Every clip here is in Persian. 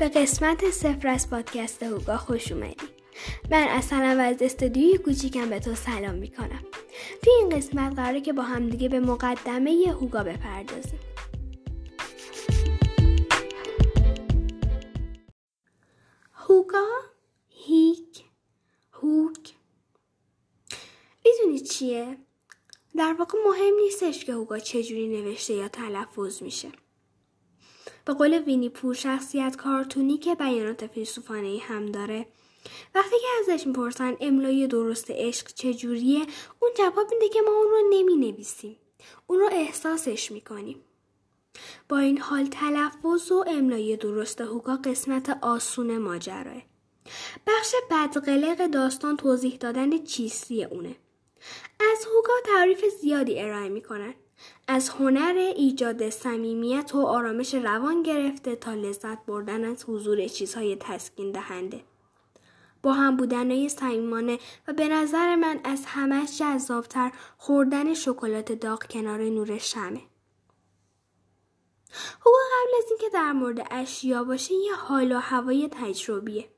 به قسمت صفر از پادکست هوگا خوش اومدی. من و از استودیوی کوچیکم به تو سلام می‌کنم. توی این قسمت قراره که با همدیگه به مقدمه هوگا بپردازیم. هوگا هیک هوک. می‌دونی چیه؟ در واقع مهم نیستش که هوگا چجوری نوشته یا تلفظ میشه. به قول وینی پور شخصیت کارتونی که بیانات فیلسوفانه هم داره. وقتی که ازش می‌پرسن املای درست عشق چجوریه اون جواب میده که ما اون رو نمی نویسیم اون رو احساسش می‌کنیم. با این حال تلفظ و املای درست هوگا قسمت آسون ماجراه بخش بدقلق داستان توضیح دادن چیستی اونه. از هوگا تعریف زیادی ارائه می‌کنن. از هنر ایجاد صمیمیت و آرامش روان گرفته تا لذت بردن از حضور چیزهای تسکین دهنده. با هم بودنهای صمیمانه و به نظر من از همش جذابتر خوردن شکلات داغ کنار نور شمه. هوگا قبل از اینکه در مورد اشیا باشه یه حال و هوای تجربیه.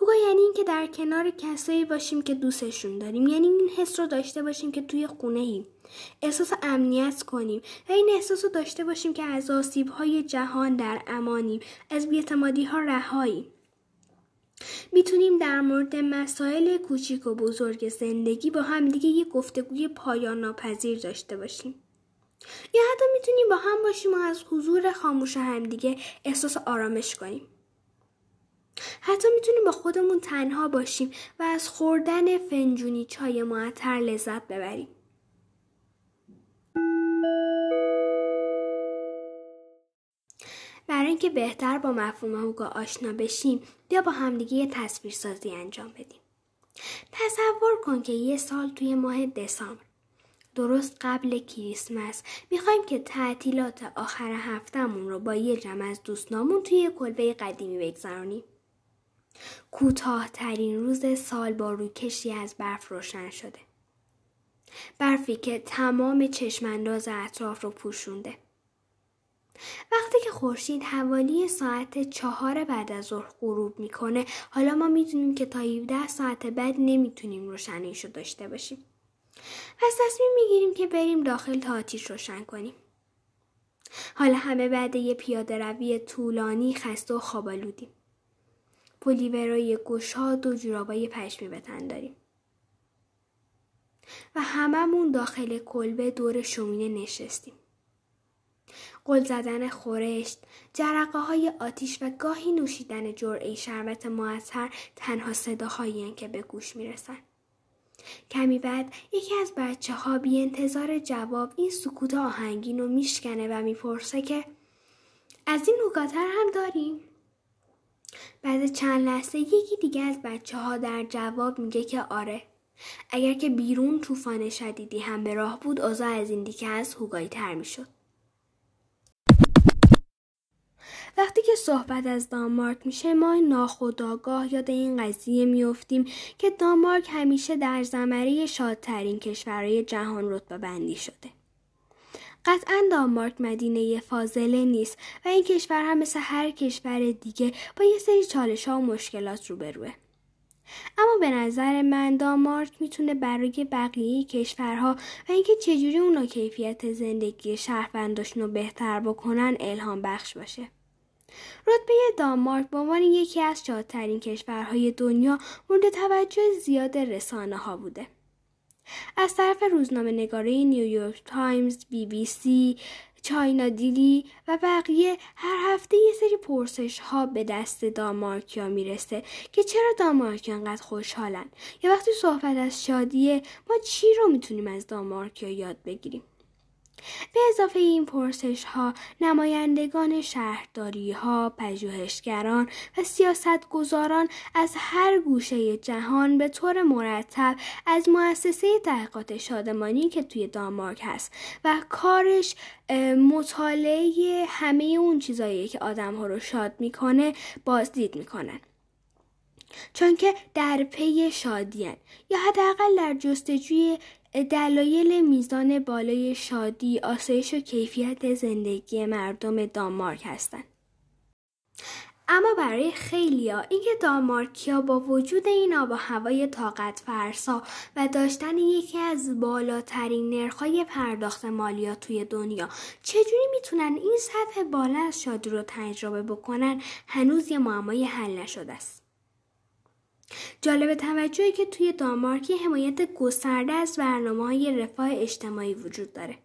هوگا یعنی اینکه در کنار کسایی باشیم که دوستشون داریم. یعنی این حس رو داشته باشیم که توی خونه ایم احساس امنیت کنیم. و این احساس رو داشته باشیم که از آسیب های جهان در امانیم. از بیاعتمادی ها رهاییم می‌تونیم در مورد مسائل کوچیک و بزرگ زندگی با هم دیگه یه گفتگوی پایان ناپذیر داشته باشیم. یا حتی می‌تونیم با هم باشیم و از حضور خاموش همدیگه احساس آرامش کنیم. حتی می‌تونیم با خودمون تنها باشیم و از خوردن فنجونی چای معطر لذت ببریم. برای اینکه بهتر با مفهوم هوگا آشنا بشیم بیا با همدیگه یه تصویرسازی انجام بدیم. تصور کن که یه سال توی ماه دسامبر درست قبل کریسمس می‌خوایم که تعطیلات آخر هفتهمون رو با یه جمع از دوستنامون توی کلبه قدیمی بگذرانیم کوتاهترین روز سال با روکشی از برف روشن شده. برفی که تمام چشمانداز اطراف رو پوشونده. وقتی که خورشید حوالی ساعت چهار بعد از ظهر غروب می‌کنه حالا ما می‌دونیم که تا 17 ساعت بعد نمی‌تونیم روشنیش رو داشته باشیم. پس تصمیم می‌گیریم که بریم داخل تا آتیش روشن کنیم. حالا همه بعد یه پیاده روی طولانی خسته و خوابالودیم پلیورای گشاد و جورابای پشمی به تن داریم و هممون داخل کلبه دور شومینه نشستیم قل زدن خورشت، جرقه های آتیش و گاهی نوشیدن جرعه شربت معطر تنها صداهایی که به گوش می‌رسن. کمی بعد یکی از بچه ها بی انتظار جواب این سکوت آهنگین رو میشکنه و می‌پرسه که از این نوگاتر هم داریم؟ بعد چند لحظه یکی دیگه از بچه ها در جواب میگه که آره. اگر که بیرون طوفان شدیدی هم به راه بود اوضاع از این دیگه از هوگایی تر می‌شد. وقتی که صحبت از دانمارک میشه ما ناخداگاه یاد این قضیه میافتیم که دانمارک همیشه در زمره شادترین کشورهای جهان رتبه بندی شده. قطعا دانمارک مدینه فاضله نیست و این کشور هم مثل هر کشور دیگه با یه سری چالش ها و مشکلات روبروه. اما به نظر من دانمارک می‌تونه برای بقیه کشورها و اینکه چجوری اونا کیفیت زندگی شهرونداشون رو بهتر بکنن الهام بخش باشه. رتبه دانمارک به عنوان یکی از شادترین کشورهای دنیا مورد توجه زیاد رسانه ها بوده. از طرف روزنامه نگارای نیویورک تایمز، بی بی سی، China Daily و بقیه هر هفته یه سری پرسش ها به دست دانمارکیا می‌رسه که چرا دانمارکیا انقدر خوشحالن؟ یا وقتی صحبت از شادیه ما چی رو می‌تونیم از دانمارکیا یاد بگیریم؟ به اضافه این پرسش ها نمایندگان شهرداری ها، پژوهشگران و سیاستگزاران از هر گوشه جهان به طور مرتب از مؤسسه تحقیقات شادمانی که توی دانمارک هست و کارش مطالعه همه اون چیزایی که آدم ها رو شاد می‌کنه بازدید می‌کنن. چون که در پی شادیان یا حداقل در جستجوی دلایل میزان بالای شادی، آسایش و کیفیت زندگی مردم دانمارک هستند. اما برای خیلیا اینکه دانمارکیا با وجود این آب و هوای طاقت فرسا و داشتن یکی از بالاترین نرخهای پرداخت مالیات توی دنیا چجوری می‌تونن این سطح بالا از شادی رو تجربه بکنن هنوز یه معمای حل نشده است. جالب توجهی که توی دانمارک حمایت گسترده از برنامه های رفاه اجتماعی وجود داره.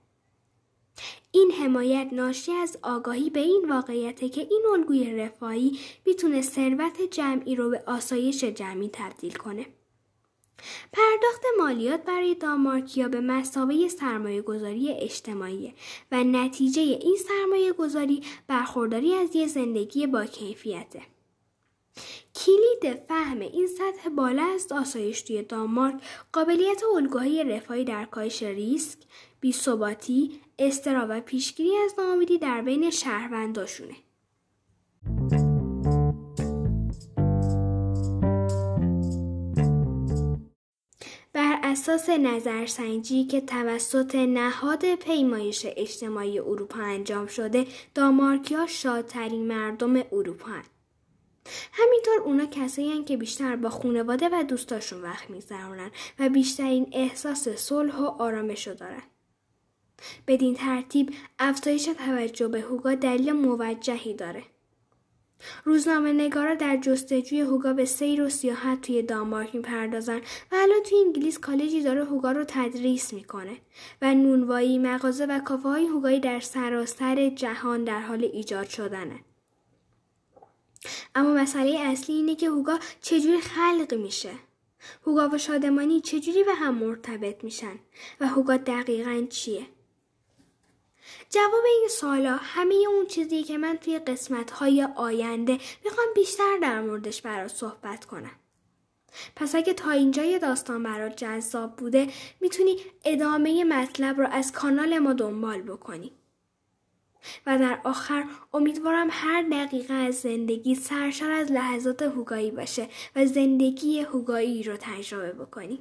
این حمایت ناشی از آگاهی به این واقعیته که این الگوی رفاهی می‌تونه ثروت جمعی رو به آسایش جمعی تبدیل کنه. پرداخت مالیات برای دامارکیا به مسابه سرمایه گذاری اجتماعی و نتیجه این سرمایه گذاری برخورداری از یه زندگی با کیفیته. کلید فهم این سطح بالا از آسایش توی دانمارک قابلیت الگوهای رفاهی در کاهش ریسک بیثباتی استرا و پیشگیری از ناامیدی در بین شهرونداشونه بر اساس نظرسنجی که توسط نهاد پیمایش اجتماعی اروپا انجام شده دامارکیا شادترین مردم اروپا هن. همینطور اونا کسایی که بیشتر با خانواده و دوستاشون وقت میگذرونن و بیشترین احساس صلح و آرامش رو دارن. بدین ترتیب افزایش توجه به هوگا دلیل موجهی داره. روزنامه نگارا در جستجوی هوگا به سیر و سیاحت توی دانمارک می‌پردازن و الان توی انگلیس کالجی داره هوگا رو تدریس می‌کنه و نونوایی مغازه و کافه های هوگایی در سراسر جهان در حال ایجاد شدنه. اما مسئله اصلی اینه که هوگا چجوری خلق میشه. هوگا و شادمانی چجوری به هم مرتبط میشن و هوگا دقیقا چیه؟ جواب این سالا همه اون چیزی که من توی قسمت های آینده می‌خوام بیشتر در موردش برات صحبت کنم. پس اگه تا اینجای داستان برات جذاب بوده می‌تونی ادامه مطلب رو از کانال ما دنبال بکنی. و در آخر امیدوارم هر دقیقه از زندگی سرشار از لحظات هوگایی باشه و زندگی هوگایی رو تجربه بکنی.